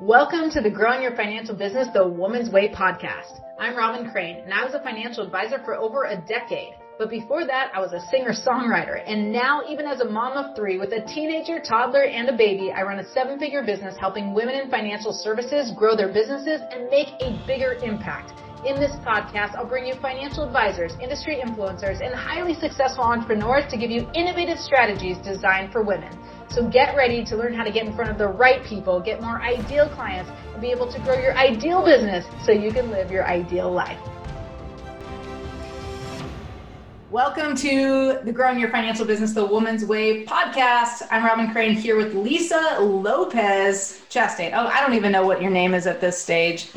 Welcome to the Growing Your Financial Business the Woman's Way podcast. I'm Robin Crane, and I was a financial advisor for over a decade. But before that, I was a singer songwriter. And now, even as a mom of three with a teenager, toddler, and a baby, I run a seven figure business helping women in financial services grow their businesses and make a bigger impact. In this podcast, I'll bring you financial advisors, industry influencers, and highly successful entrepreneurs to give you innovative strategies designed for women. So get ready to learn how to get in front of the right people, get more ideal clients, and be able to grow your ideal business so you can live your ideal life. Welcome to the Growing Your Financial Business the Woman's Way podcast. I'm Robin Crane here with Lisa Lopez Chastain. Oh, I don't even know what your name is at this stage.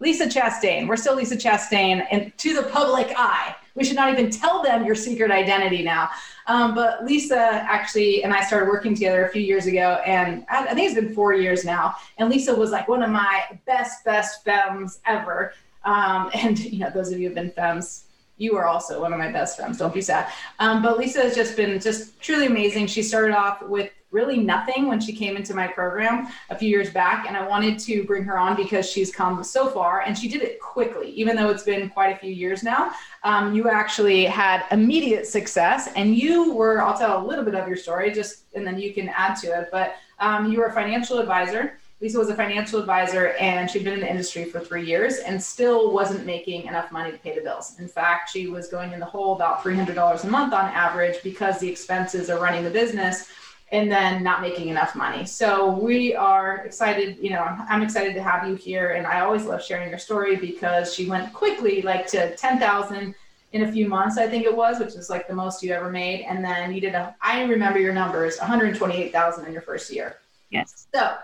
Lisa Chastain. We're still Lisa Chastain, and to the public eye, we should not even tell them your secret identity now. Um, but Lisa actually and I started working together a few years ago, and I, I, think it's been four years now. And Lisa was like one of my best, best femmes ever. Um, and you know, those of you who've been femmes, you are also one of my best friends. Don't be sad. Um, but Lisa has just been just truly amazing. She started off with really nothing when she came into my program a few years back. And I wanted to bring her on because she's come so far and she did it quickly, even though it's been quite a few years now. Um, you actually had immediate success and you were, I'll tell a little bit of your story just, and then you can add to it. But um, you were a financial advisor. Lisa was a financial advisor and she'd been in the industry for three years and still wasn't making enough money to pay the bills. In fact, she was going in the hole about $300 a month on average because the expenses of running the business and then not making enough money. So we are excited, you know, I'm excited to have you here. And I always love sharing your story because she went quickly, like to 10,000 in a few months, I think it was, which is like the most you ever made. And then you did a, I remember your numbers, 128,000 in your first year. Yes. So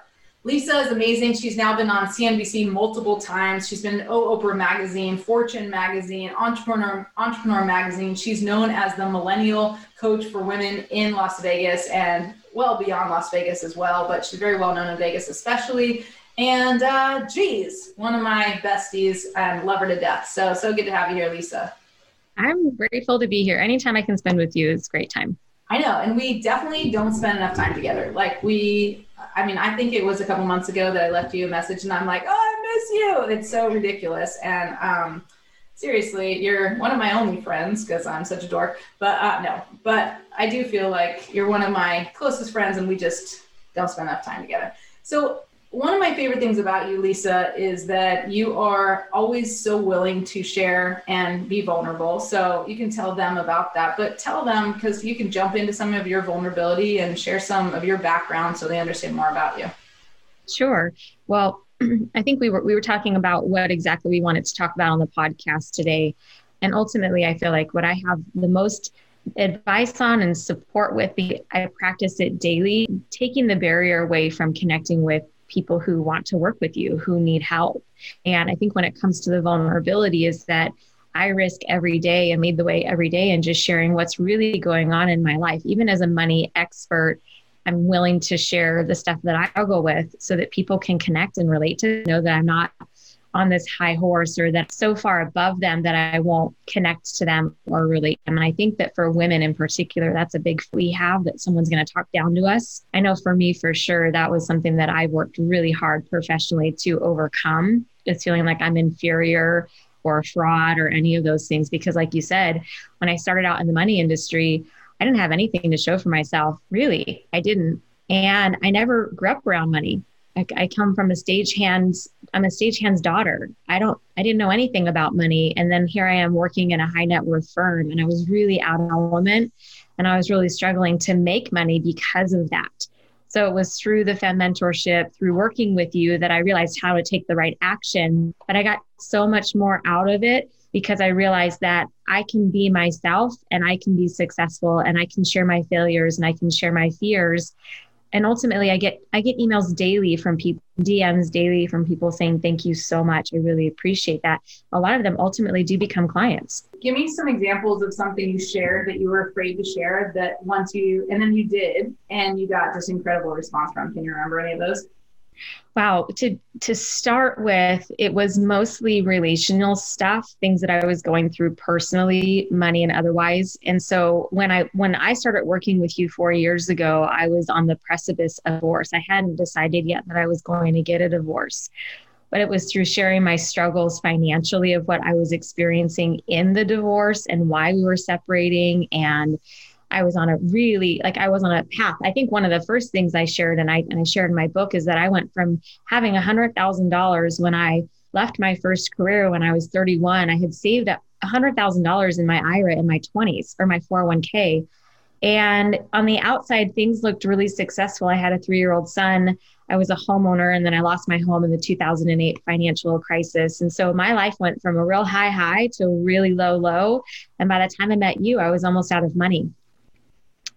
Lisa is amazing. She's now been on CNBC multiple times. She's been Oh Oprah Magazine, Fortune Magazine, Entrepreneur Entrepreneur Magazine. She's known as the millennial coach for women in Las Vegas and well beyond Las Vegas as well. But she's very well known in Vegas, especially. And uh, geez, one of my besties and love her to death. So so good to have you here, Lisa. I'm grateful to be here. Anytime I can spend with you is great time. I know, and we definitely don't spend enough time together. Like we I mean, I think it was a couple months ago that I left you a message and I'm like, oh, I miss you. It's so ridiculous. And um, seriously, you're one of my only friends because I'm such a dork. But uh, no, but I do feel like you're one of my closest friends and we just don't spend enough time together. So one of my favorite things about you, Lisa, is that you are always so willing to share and be vulnerable. So you can tell them about that, but tell them because you can jump into some of your vulnerability and share some of your background so they understand more about you. Sure. Well, I think we were we were talking about what exactly we wanted to talk about on the podcast today. And ultimately, I feel like what I have the most advice on and support with the I practice it daily, taking the barrier away from connecting with people who want to work with you, who need help. And I think when it comes to the vulnerability, is that I risk every day and lead the way every day and just sharing what's really going on in my life. Even as a money expert, I'm willing to share the stuff that I go with so that people can connect and relate to know that I'm not on this high horse or that's so far above them that I won't connect to them or relate. And I think that for women in particular, that's a big we have that someone's going to talk down to us. I know for me, for sure, that was something that I worked really hard professionally to overcome, just feeling like I'm inferior or fraud or any of those things. Because, like you said, when I started out in the money industry, I didn't have anything to show for myself, really. I didn't. And I never grew up around money. I, I come from a stagehand's I'm a stagehand's daughter. I don't I didn't know anything about money. And then here I am working in a high net worth firm and I was really out of element and I was really struggling to make money because of that. So it was through the Fem mentorship, through working with you that I realized how to take the right action. But I got so much more out of it because I realized that I can be myself and I can be successful and I can share my failures and I can share my fears and ultimately i get i get emails daily from people dms daily from people saying thank you so much. I really appreciate that. A lot of them ultimately do become clients. Give me some examples of something you shared that you were afraid to share that once you and then you did and you got just incredible response from. Can you remember any of those Wow, to to start with, it was mostly relational stuff, things that I was going through personally, money and otherwise. And so when I when I started working with you 4 years ago, I was on the precipice of divorce. I hadn't decided yet that I was going to get a divorce. But it was through sharing my struggles financially of what I was experiencing in the divorce and why we were separating and I was on a really like I was on a path. I think one of the first things I shared and I and I shared in my book is that I went from having a hundred thousand dollars when I left my first career when I was 31. I had saved up a hundred thousand dollars in my IRA in my 20s or my 401k. And on the outside, things looked really successful. I had a three year old son. I was a homeowner, and then I lost my home in the 2008 financial crisis. And so my life went from a real high high to a really low low. And by the time I met you, I was almost out of money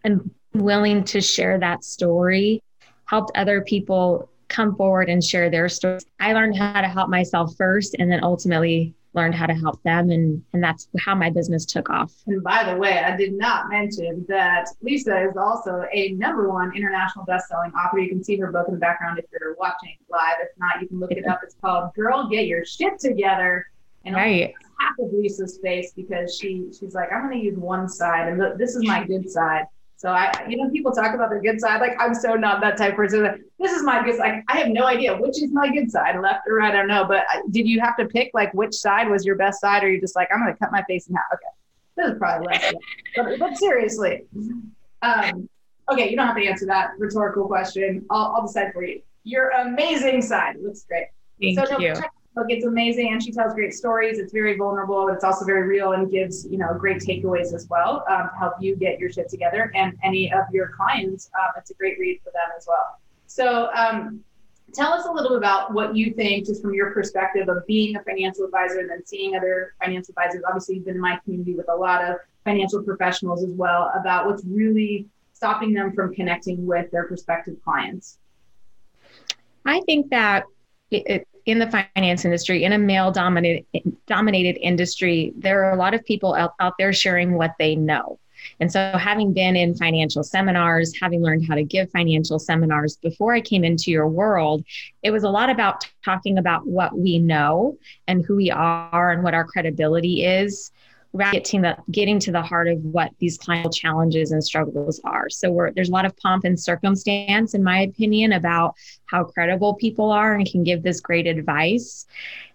and willing to share that story helped other people come forward and share their stories. I learned how to help myself first and then ultimately learned how to help them and and that's how my business took off. And by the way, I did not mention that Lisa is also a number one international best-selling author. You can see her book in the background if you're watching live. If not, you can look it up. It's called Girl Get Your Shit Together. And right. half of Lisa's face because she she's like, I'm gonna use one side and this is my good side. So I, you know, people talk about their good side. Like I'm so not that type of person. This is my good side. I have no idea which is my good side, left or right. I don't know. But did you have to pick like which side was your best side, or you just like I'm going to cut my face in half? Okay, this is probably less. but, but seriously, um, okay, you don't have to answer that rhetorical question. I'll, I'll decide for you. Your amazing side looks great. Thank so, you. No, book. It's amazing, and she tells great stories. It's very vulnerable, but it's also very real and gives you know great takeaways as well um, to help you get your shit together. And any of your clients, um, it's a great read for them as well. So. Um, tell us a little bit about what you think, just from your perspective of being a financial advisor and then seeing other financial advisors. Obviously, you've been in my community with a lot of financial professionals as well about what's really stopping them from connecting with their prospective clients. I think that it, in the finance industry, in a male dominated dominated industry, there are a lot of people out, out there sharing what they know. And so, having been in financial seminars, having learned how to give financial seminars before I came into your world, it was a lot about talking about what we know and who we are and what our credibility is getting the getting to the heart of what these client challenges and struggles are. So there's a lot of pomp and circumstance, in my opinion, about how credible people are and can give this great advice.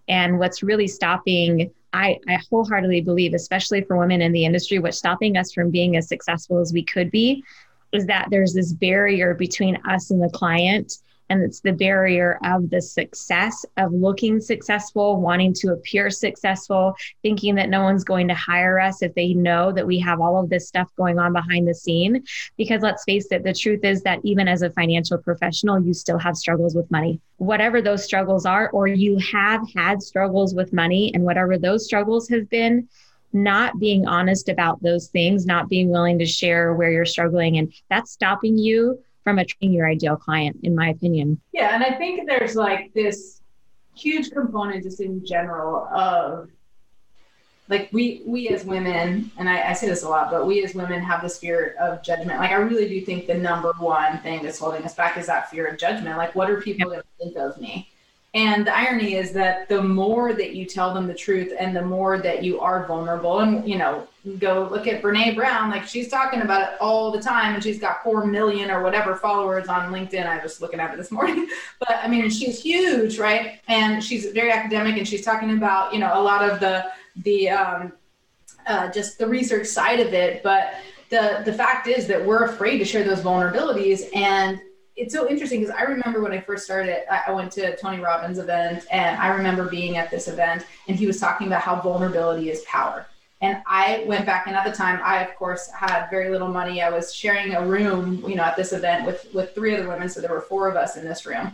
And what's really stopping, I, I wholeheartedly believe, especially for women in the industry, what's stopping us from being as successful as we could be is that there's this barrier between us and the client and it's the barrier of the success of looking successful, wanting to appear successful, thinking that no one's going to hire us if they know that we have all of this stuff going on behind the scene. Because let's face it, the truth is that even as a financial professional, you still have struggles with money. Whatever those struggles are, or you have had struggles with money, and whatever those struggles have been, not being honest about those things, not being willing to share where you're struggling, and that's stopping you from attracting your ideal client, in my opinion. Yeah, and I think there's like this huge component just in general of like we we as women and I, I, say this a lot but we as women have this fear of judgment. Like i really do think the number one thing that's holding us back is that fear of judgment. Like what are people going to think of me and the irony is that the more that you tell them the truth and the more that you are vulnerable, and you know, go look at Brene Brown, like she's talking about it all the time, and she's got four million or whatever followers on LinkedIn. I was looking at it this morning, but I mean, she's huge, right? And she's very academic, and she's talking about you know a lot of the the um, uh, just the research side of it, but the the fact is that we're afraid to share those vulnerabilities and it's so interesting because I remember when I first started, I went to Tony Robbins event and I remember being at this event and he was talking about how vulnerability is power. And I went back and at the time I of course had very little money. I was sharing a room, you know, at this event with with three other women. So there were four of us in this room.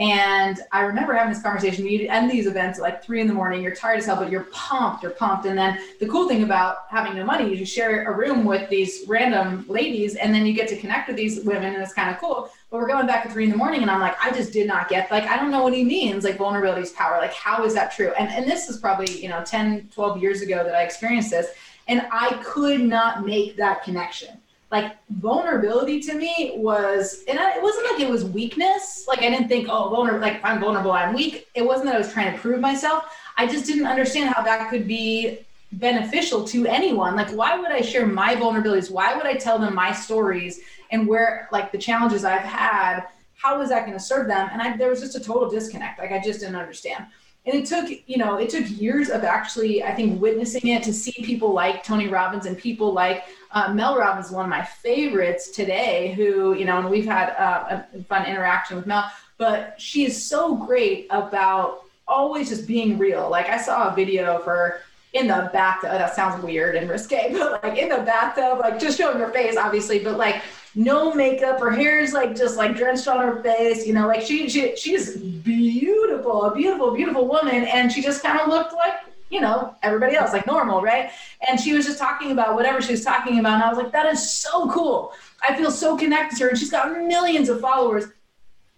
And I remember having this conversation. You end these events at like three in the morning. You're tired as hell, but you're pumped. You're pumped. And then the cool thing about having no money is you share a room with these random ladies, and then you get to connect with these women, and it's kind of cool. But we're going back at three in the morning, and I'm like, I just did not get like I don't know what he means. Like vulnerability is power. Like how is that true? And and this is probably you know 10, 12 years ago that I experienced this, and I could not make that connection like vulnerability to me was, and I, it wasn't like it was weakness. Like I didn't think, oh, vulnerable, like if I'm vulnerable, I'm weak. It wasn't that I was trying to prove myself. I just didn't understand how that could be beneficial to anyone. Like, why would I share my vulnerabilities? Why would I tell them my stories and where, like, the challenges I've had? How is that going to serve them? And I, there was just a total disconnect. Like, I just didn't understand and it took you know it took years of actually i think witnessing it to see people like tony robbins and people like uh, mel robbins one of my favorites today who you know and we've had uh, a fun interaction with mel but she is so great about always just being real like i saw a video of her in the bathtub that sounds weird and risque but like in the bathtub like just showing her face obviously but like no makeup. Her hair is like just like drenched on her face. You know, like she, she she's beautiful, a beautiful, beautiful woman, and she just kind of looked like you know everybody else, like normal, right? And she was just talking about whatever she was talking about, and I was like, that is so cool. I feel so connected to her, and she's got millions of followers.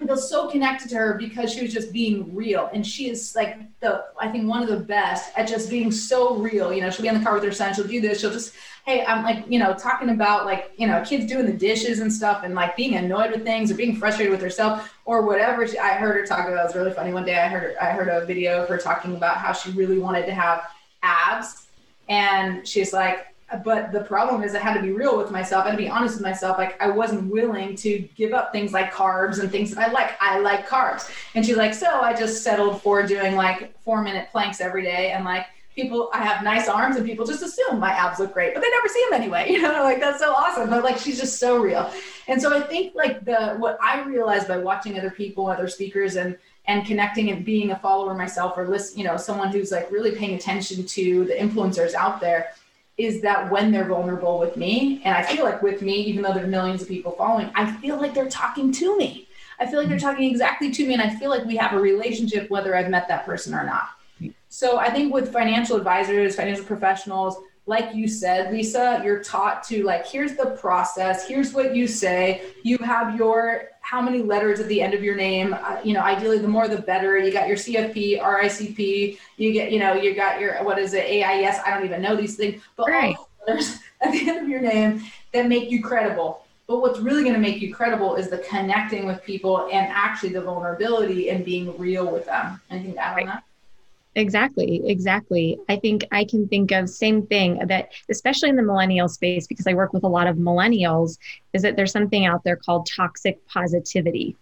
Feel so connected to her because she was just being real. And she is like the, I think one of the best at just being so real. You know, she'll be in the car with her son, she'll do this, she'll just, hey, I'm like, you know, talking about like, you know, kids doing the dishes and stuff and like being annoyed with things or being frustrated with herself or whatever. She, I heard her talk about, it was really funny. One day I heard, I heard a video of her talking about how she really wanted to have abs. And she's like, but the problem is I had to be real with myself. I had to be honest with myself. Like I wasn't willing to give up things like carbs and things that I like. I like carbs. And she's like, so I just settled for doing like four minute planks every day. And like people, I have nice arms and people just assume my abs look great, but they never see them anyway. You know, like that's so awesome. But like she's just so real. And so I think like the what I realized by watching other people, other speakers and and connecting and being a follower myself or list, you know, someone who's like really paying attention to the influencers out there is that when they're vulnerable with me, and I feel like with me, even though there's millions of people following, I feel like they're talking to me. I feel like they're talking exactly to me, and I feel like we have a relationship whether I've met that person or not. So I think with financial advisors, financial professionals, like you said, Lisa, you're taught to like, here's the process, here's what you say. You have your how many letters at the end of your name. Uh, you know, ideally, the more the better. You got your CFP, RICP. You get, you know, you got your what is it, AIS? I don't even know these things, but right. all letters at the end of your name that make you credible. But what's really going to make you credible is the connecting with people and actually the vulnerability and being real with them. Anything to add on that? Exactly, exactly. I think I can think of same thing that especially in the millennial space because I work with a lot of millennials is that there's something out there called toxic positivity.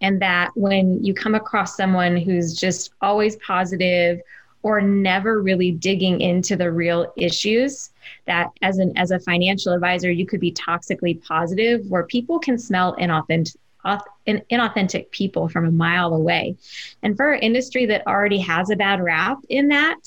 And that when you come across someone who's just always positive or never really digging into the real issues that as an as a financial advisor you could be toxically positive where people can smell inauthentic inauthentic people from a mile away. And for an industry that already has a bad rap in that,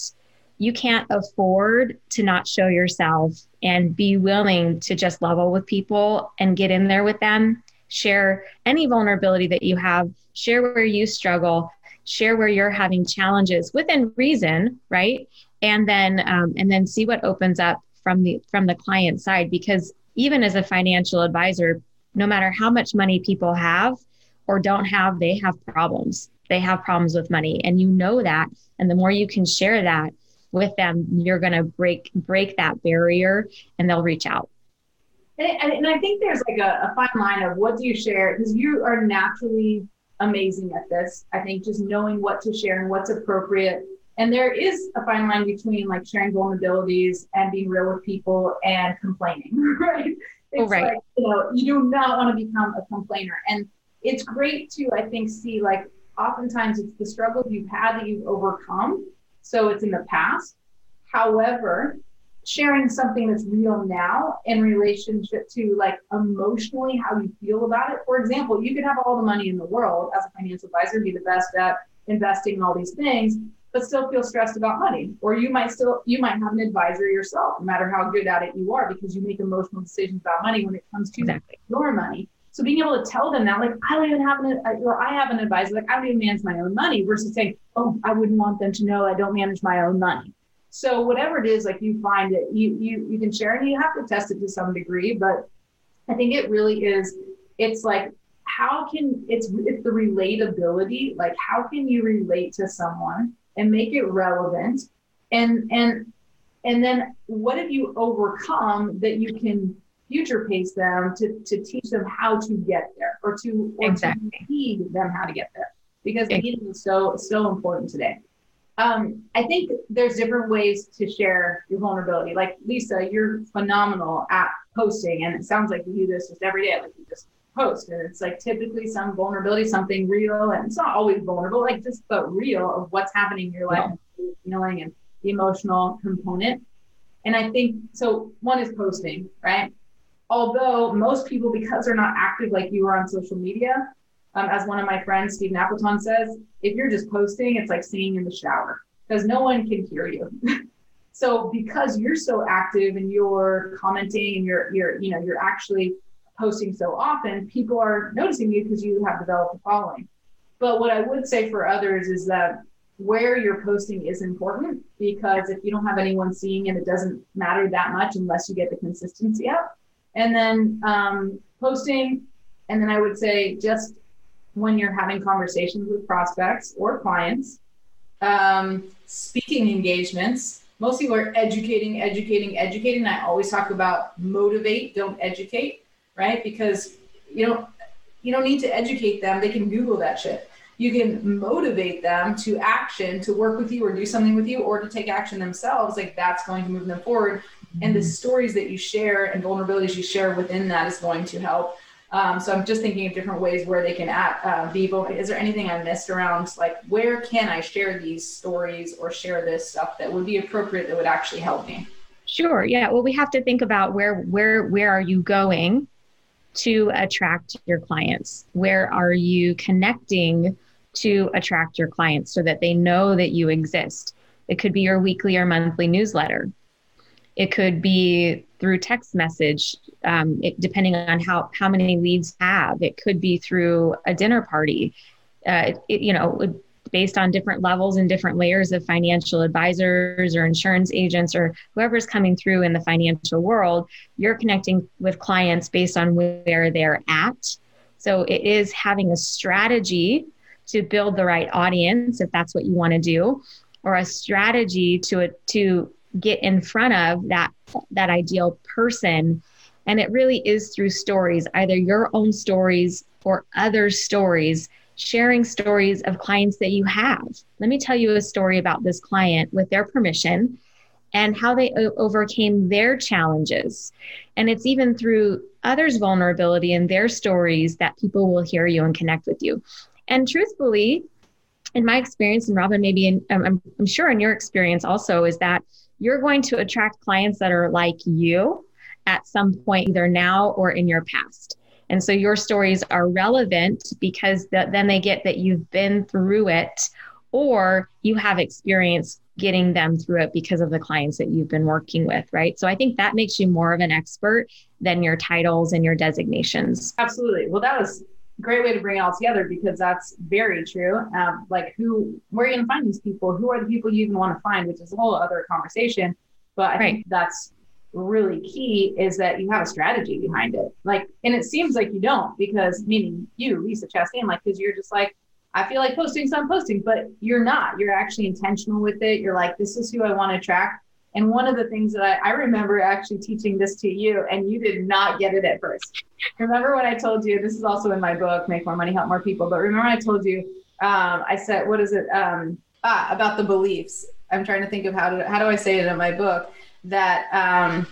you can't afford to not show yourself and be willing to just level with people and get in there with them, share any vulnerability that you have, share where you struggle, share where you're having challenges within reason, right? And then um, and then see what opens up from the from the client side because even as a financial advisor no matter how much money people have or don't have, they have problems. They have problems with money. And you know that. And the more you can share that with them, you're going to break break that barrier and they'll reach out. And, and I think there's like a, a fine line of what do you share because you are naturally amazing at this. I think just knowing what to share and what's appropriate. And there is a fine line between like sharing vulnerabilities and being real with people and complaining, right? Right. Like, you know, you do not want to become a complainer. And it's great to, I think, see like oftentimes it's the struggles you've had that you've overcome. So it's in the past. However, sharing something that's real now in relationship to like emotionally how you feel about it. For example, you could have all the money in the world as a financial advisor, be the best at investing in all these things, but still feel stressed about money. Or you might still you might have an advisor yourself, no matter how good at it you are, because you make emotional decisions about money when it comes to exactly. your money. So being able to tell them that, like, I don't even have an, uh, or I have an advisor, like, I don't even manage my own money, versus saying, oh, I wouldn't want them to know I don't manage my own money. So whatever it is, like you find it, you you you can share, and you have to test it to some degree. But I think it really is. It's like how can it's it's the relatability. Like how can you relate to someone and make it relevant and and and then what have you overcome that you can future pace them to, to teach them how to get there or to or exactly. to feed them how to get there because exactly. is so so important today. Um, I think there's different ways to share your vulnerability. Like Lisa, you're phenomenal at posting, and it sounds like you do this just every day. Like you just post, and it's like typically some vulnerability, something real, and it's not always vulnerable, like just but real of what's happening in your life, yeah. and feeling, and the emotional component. And I think so. One is posting, right? Although most people, because they're not active like you are on social media, um, as one of my friends, Stephen Appleton says, if you're just posting, it's like singing in the shower because no one can hear you. so because you're so active and you're commenting and you're you're you know you're actually posting so often, people are noticing you because you have developed a following. But what I would say for others is that where you're posting is important because if you don't have anyone seeing it, it doesn't matter that much unless you get the consistency up. And then um, posting, and then I would say just when you're having conversations with prospects or clients, um, speaking engagements. Most people are educating, educating, educating. I always talk about motivate, don't educate, right? Because you don't you don't need to educate them. They can Google that shit. You can motivate them to action, to work with you or do something with you, or to take action themselves. Like that's going to move them forward. And the stories that you share and vulnerabilities you share within that is going to help. Um, so I'm just thinking of different ways where they can at, uh, be. Is there anything I missed around like where can I share these stories or share this stuff that would be appropriate that would actually help me? Sure. Yeah. Well, we have to think about where where where are you going to attract your clients? Where are you connecting to attract your clients so that they know that you exist? It could be your weekly or monthly newsletter. It could be through text message, um, it, depending on how, how many leads have. It could be through a dinner party. Uh, it, you know, based on different levels and different layers of financial advisors or insurance agents or whoever's coming through in the financial world, you're connecting with clients based on where they're at. So it is having a strategy to build the right audience if that's what you want to do, or a strategy to to get in front of that that ideal person and it really is through stories either your own stories or other stories sharing stories of clients that you have. Let me tell you a story about this client with their permission and how they o- overcame their challenges. And it's even through others vulnerability and their stories that people will hear you and connect with you. And truthfully in my experience and robin maybe in, um, I'm, I'm sure in your experience also is that you're going to attract clients that are like you at some point, either now or in your past. And so your stories are relevant because the, then they get that you've been through it or you have experience getting them through it because of the clients that you've been working with, right? So I think that makes you more of an expert than your titles and your designations. Absolutely. Well, that was a great way to bring it all together because that's very true. Um, like who, where are you going to find these people? Who are the people you even want to find? Which is a whole other conversation. But I right. think that's really key is that you have a strategy behind it. Like, and it seems like you don't because meaning you, Lisa Chastain, like, because you're just like, I feel like posting, so I'm posting, but you're not. You're actually intentional with it. You're like, this is who I want to attract. And one of the things that I, I remember actually teaching this to you, and you did not get it at first. remember when I told you, this is also in my book, Make More Money, Help More People, but remember I told you, um, I said, what is it? Um, ah, about the beliefs. I'm trying to think of how to, how do I say it in my book that um,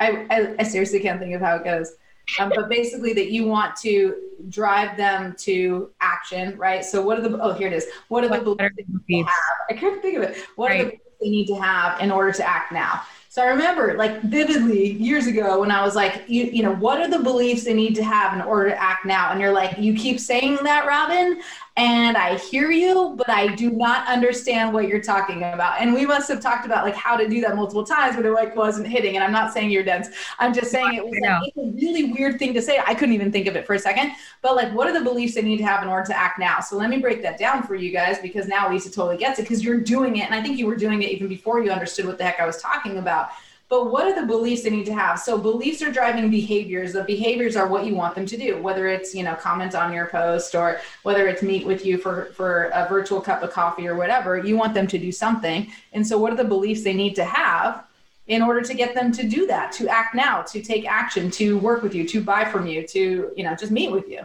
I, I, I seriously can't think of how it goes. Um, but basically that you want to drive them to action, right? So what are the oh here it is. What are the beliefs they have? I can't think of it. What right. are the they need to have in order to act now. So I remember like vividly years ago when I was like, you, you know, what are the beliefs they need to have in order to act now? And you're like, you keep saying that, Robin, and I hear you, but I do not understand what you're talking about. And we must have talked about like how to do that multiple times, but it like wasn't hitting. And I'm not saying you're dense. I'm just saying it was like a really weird thing to say. I couldn't even think of it for a second. But like, what are the beliefs they need to have in order to act now? So let me break that down for you guys because now Lisa totally gets it because you're doing it. And I think you were doing it even before you understood what the heck I was talking about. But what are the beliefs they need to have? So beliefs are driving behaviors. The behaviors are what you want them to do, whether it's, you know, comment on your post or whether it's meet with you for, for a virtual cup of coffee or whatever, you want them to do something. And so what are the beliefs they need to have in order to get them to do that, to act now, to take action, to work with you, to buy from you, to, you know, just meet with you.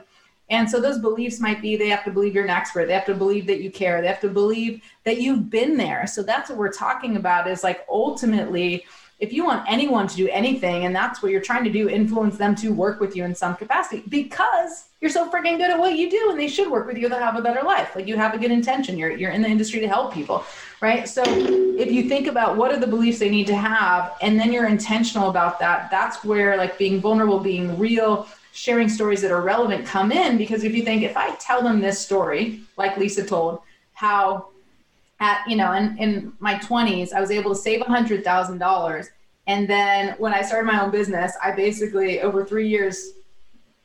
And so those beliefs might be they have to believe you're an expert. They have to believe that you care. They have to believe that you've been there. So that's what we're talking about is like ultimately, if you want anyone to do anything, and that's what you're trying to do, influence them to work with you in some capacity because you're so freaking good at what you do and they should work with you to have a better life. Like you have a good intention. You're you're in the industry to help people. Right. So if you think about what are the beliefs they need to have, and then you're intentional about that, that's where like being vulnerable, being real, sharing stories that are relevant come in because if you think if i tell them this story like lisa told how at you know in, in my 20s i was able to save $100000 and then when i started my own business i basically over three years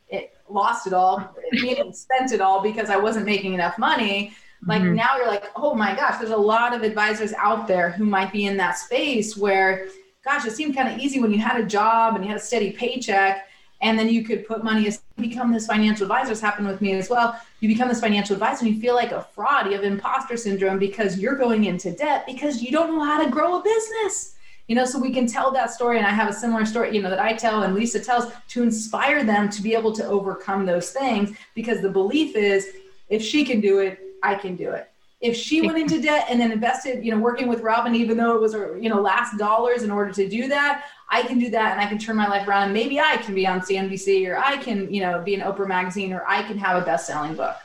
it lost it all. Meaning spent it all because i wasn't making enough money. Like mm-hmm. now you're like oh my gosh there's a lot of advisors out there who might be in that space where gosh it seemed kind of easy when you had a job and you had a steady paycheck and then you could put money as become this financial advisor. It's happened with me as well. You become this financial advisor and you feel like a fraud. You have imposter syndrome because you're going into debt because you don't know how to grow a business. You know, so we can tell that story, and I have a similar story, you know, that I tell and Lisa tells to inspire them to be able to overcome those things because the belief is if she can do it, I can do it if she went into debt and then invested, you know, working with Robin, even though it was, you know, last dollars in order to do that, I can do that and I can turn my life around. And maybe I can be on CNBC or I can, you know, be in Oprah magazine or I can have a best selling book.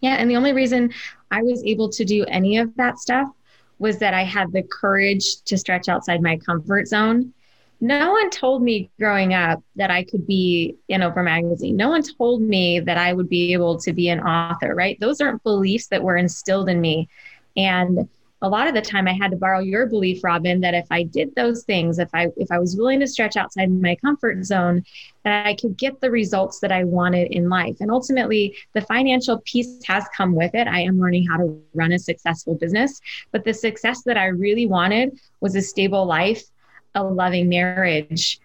Yeah. And the only reason I was able to do any of that stuff was that I had the courage to stretch outside my comfort zone no one told me growing up that I could be in Oprah magazine. No one told me that I would be able to be an author, right? Those aren't beliefs that were instilled in me. And a lot of the time I had to borrow your belief, Robin, that if I did those things, if I if I was willing to stretch outside my comfort zone, that I could get the results that I wanted in life. And ultimately, the financial piece has come with it. I am learning how to run a successful business, but the success that I really wanted was a stable life a loving marriage,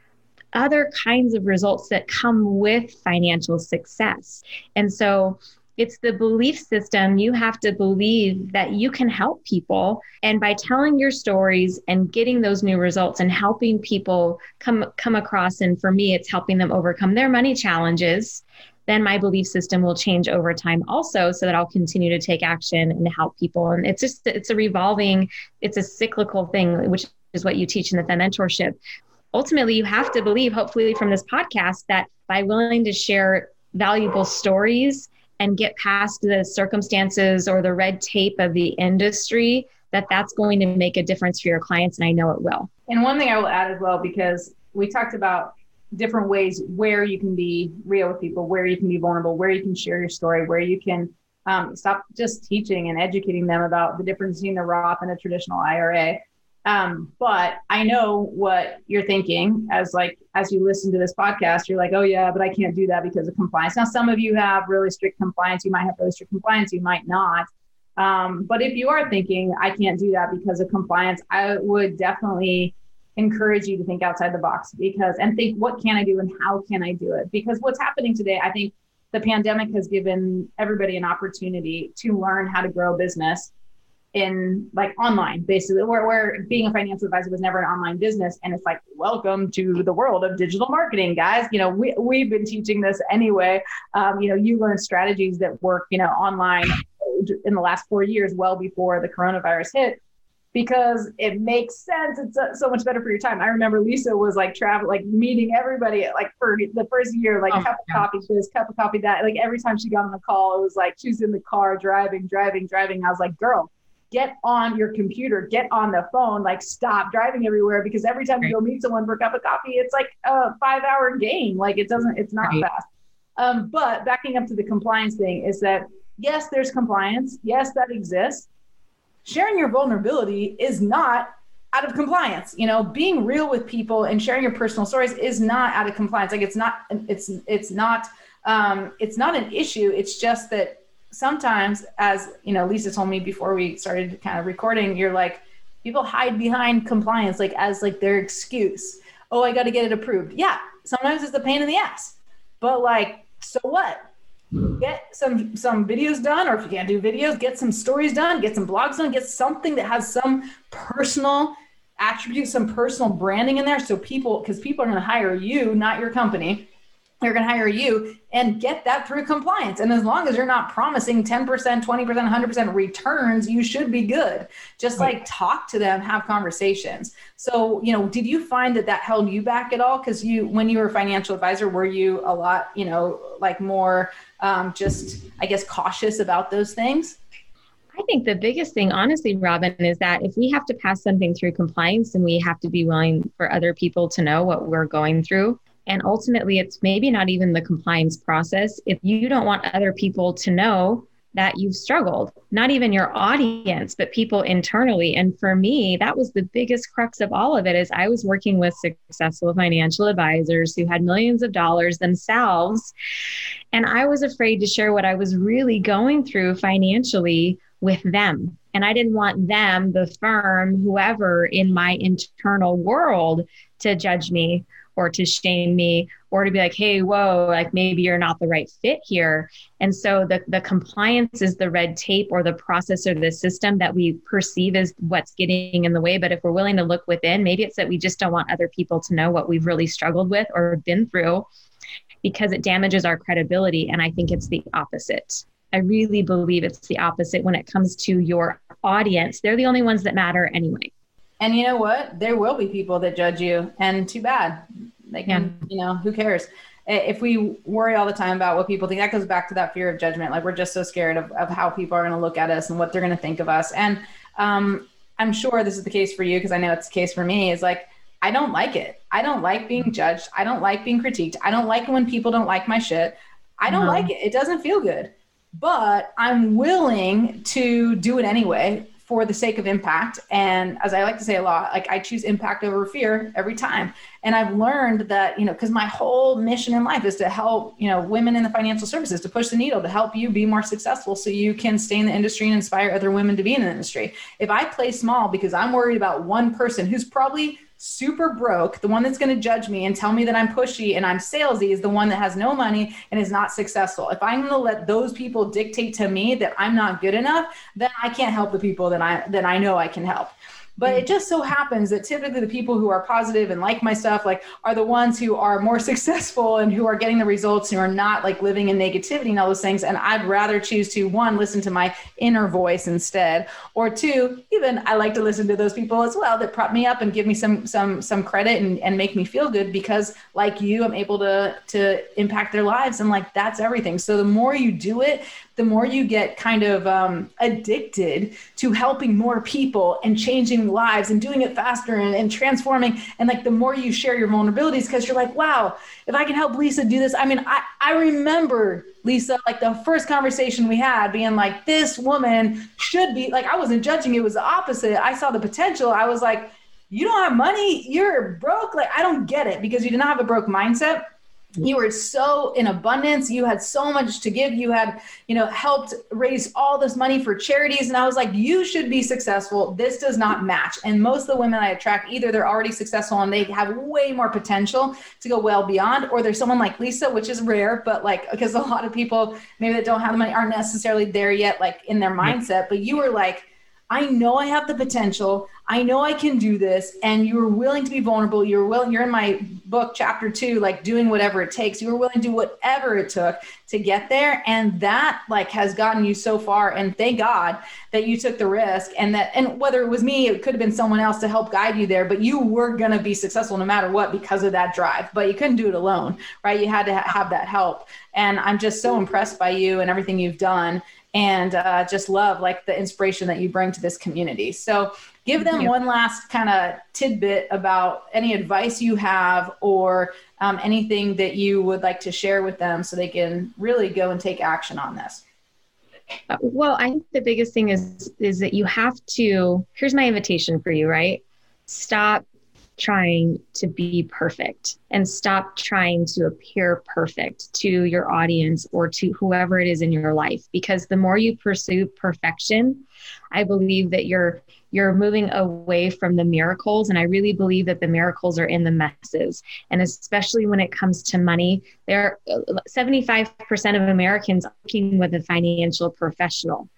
other kinds of results that come with financial success. And so it's the belief system. You have to believe that you can help people. And by telling your stories and getting those new results and helping people come, come across, and for me, it's helping them overcome their money challenges, then my belief system will change over time also so that I'll continue to take action and help people. And it's just, it's a revolving, it's a cyclical thing, which is what you teach in the mentorship. Ultimately, you have to believe, hopefully, from this podcast, that by willing to share valuable stories and get past the circumstances or the red tape of the industry, that that's going to make a difference for your clients. And I know it will. And one thing I will add as well, because we talked about different ways where you can be real with people, where you can be vulnerable, where you can share your story, where you can um, stop just teaching and educating them about the difference between the Roth and a traditional IRA. Um, but I know what you're thinking as like as you listen to this podcast, you're like, oh yeah, but I can't do that because of compliance. Now, some of you have really strict compliance. You might have really strict compliance. You might not. Um, but if you are thinking I can't do that because of compliance, I would definitely encourage you to think outside the box because and think what can I do and how can I do it? Because what's happening today, I think the pandemic has given everybody an opportunity to learn how to grow business in like online basically where, where being a financial advisor was never an online business and it's like welcome to the world of digital marketing guys you know we, we've been teaching this anyway um, you know you learn strategies that work you know online in the last four years well before the coronavirus hit because it makes sense. It's so much better for your time. I remember Lisa was like travel, like meeting everybody like for the first year, like oh, cup of coffee this, cup of coffee that. Like every time she got on the call, it was like she was in the car driving, driving, driving. I was like, girl, get on your computer, get on the phone, like stop driving everywhere because every time you go meet someone for a cup of coffee, it's like a five hour game. Like it doesn't, it's not right. fast. Um, but backing up to the compliance thing is that yes, there's compliance. Yes, that exists. Sharing your vulnerability is not out of compliance. You know, being real with people and sharing your personal stories is not out of compliance. Like it's not, it's, it's not, um, it's not an issue. It's just that sometimes as you know lisa told me before we started kind of recording you're like people hide behind compliance like as like their excuse. Oh i got to get it approved. Yeah sometimes it's a pain in the ass. But like so what? Get some some videos done or if you can't do videos get some stories done get some blogs done get something that has some personal attribute some personal branding in there so people because people are going to hire you not your company they're going to hire you and get that through compliance. And as long as you're not promising 10% 20% 100% returns you should be good. Just right. like talk to them have conversations. So you know did you find that that held you back at all? Because you when you were a financial advisor were you a lot you know like more um, just i guess cautious about those things? I think the biggest thing, honestly, Robin, is that if we have to pass something through compliance, and we have to be willing for other people to know what we're going through. And ultimately, it's maybe not even the compliance process. If you don't want other people to know that you've struggled, not even your audience, but people internally. And for me, that was the biggest crux of all of it is I was working with successful financial advisors who had millions of dollars themselves. And I was afraid to share what I was really going through financially with them. And I didn't want them, the firm, whoever in my internal world to judge me or to shame me or to be like, hey, whoa, like maybe you're not the right fit here. And so the, the compliance is the red tape or the process or the system that we perceive as what's getting in the way. But if we're willing to look within, maybe it's that we just don't want other people to know what we've really struggled with or been through because it damages our credibility. And I think it's the opposite. I really believe it's the opposite when it comes to your audience. They're the only ones that matter anyway. And you know what? There will be people that judge you, and too bad. They can, yeah. you know, who cares? If we worry all the time about what people think, that goes back to that fear of judgment. Like we're just so scared of, of how people are going to look at us and what they're going to think of us. And um, I'm sure this is the case for you because I know it's the case for me. Is like I don't like it. I don't like being judged. I don't like being critiqued. I don't like when people don't like my shit. I don't like it. It doesn't feel good but I'm willing to do it anyway for the sake of impact. And as I like to say a lot, like I choose impact over fear every time. And I've learned that, you know, because my whole mission in life is to help, you know, women in the financial services to push the needle, to help you be more successful so you can stay in the industry and inspire other women to be in the industry. If I play small because I'm worried about one person who's probably super broke, the one that's going to judge me and tell me that I'm pushy and I'm salesy is the one that has no money and is not successful. If I'm going to let those people dictate to me that I'm not good enough, then I can't help the people that I that I know I can help. But it just so happens that typically the people who are positive and like my stuff, like, are the ones who are more successful and who are getting the results, who are not like living in negativity and all those things. And I'd rather choose to one, listen to my inner voice instead, or two, even I like to listen to those people as well that prop me up and give me some some some credit and, and make me feel good because like you, I'm able to to impact their lives. And like that's everything. So the more you do it, the more you get kind of um, addicted to helping more people and changing lives and doing it faster and, and transforming. And like the more you share your vulnerabilities, because you're like, wow, if I can help Lisa do this. I mean, I, I remember Lisa, like the first conversation we had being like, this woman should be like, I wasn't judging, it was the opposite. I saw the potential. I was like, you don't have money, you're broke. Like, I don't get it because you did not have a broke mindset you were so in abundance. You had so much to give. You had you know helped raise all this money for charities. And i was like you should be successful. This does not match. And most of the women i attract either they're already successful and they have way more potential to go well beyond or there's someone like lisa which is rare but like because a lot of people maybe that don't have the money aren't necessarily there yet like in their mindset. But you were like I know I have the potential. I know I can do this. And you were willing to be vulnerable. You were willing, you're in my book, chapter two, like doing whatever it takes. You were willing to do whatever it took to get there. And that like has gotten you so far. And thank God that you took the risk and that, and whether it was me, it could have been someone else to help guide you there, but you were going to be successful no matter what because of that drive, but you couldn't do it alone, right? You had to ha- have that help. And I'm just so impressed by you and everything you've done and uh, just love like the inspiration that you bring to this community. So give them one last kind of tidbit about any advice you have or um, anything that you would like to share with them so they can really go and take action on this. Uh, well, I think the biggest thing is is that you have to. Here's my invitation for you, right? Stop trying to be perfect and stop trying to appear perfect to your audience or to whoever it is in your life. Because the more you pursue perfection i believe that you're you're moving away from the miracles. And i really believe that the miracles are in the messes. And especially when it comes to money there 75% uh, of americans working with a financial professional.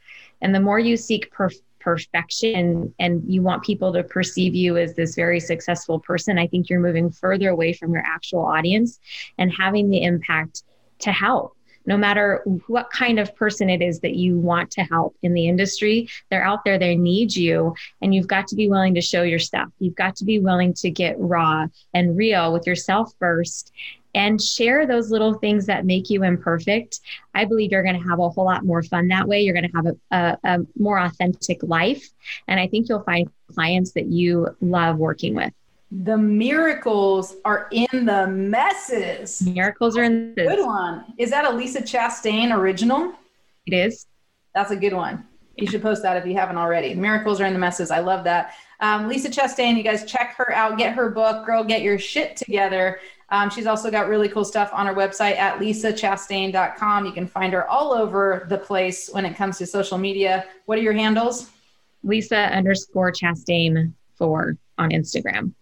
And the more you seek perf- perfection and you want people to perceive you as this very successful person, I think you're moving further away from your actual audience and having the impact to help. No matter what kind of person it is that you want to help in the industry, they're out there, they need you, and you've got to be willing to show your stuff. You've got to be willing to get raw and real with yourself first and share those little things that make you imperfect. I believe you're going to have a whole lot more fun that way. You're going to have a, a, a more authentic life. And I think you'll find clients that you love working with. The miracles are in the messes. Miracles are in the good one. Is that a Lisa Chastain original? It is. That's a good one. You should post that if you haven't already. Miracles are in the messes. I love that. Um, Lisa Chastain, you guys check her out. Get her book, Girl, Get Your Shit Together. Um, she's also got really cool stuff on her website at lisachastain.com. You can find her all over the place when it comes to social media. What are your handles? Lisa underscore Chastain four on Instagram.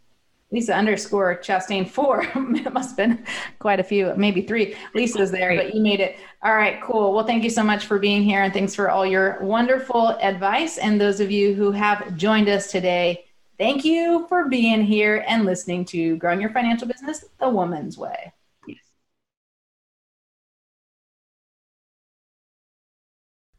Lisa underscore Chastain four. it must have been quite a few, maybe three Lisa's there, but you made it. All right, cool. Well, thank you so much for being here and thanks for all your wonderful advice. And those of you who have joined us today, Thank you for being here and listening to Growing Your Financial Business the Woman's Way.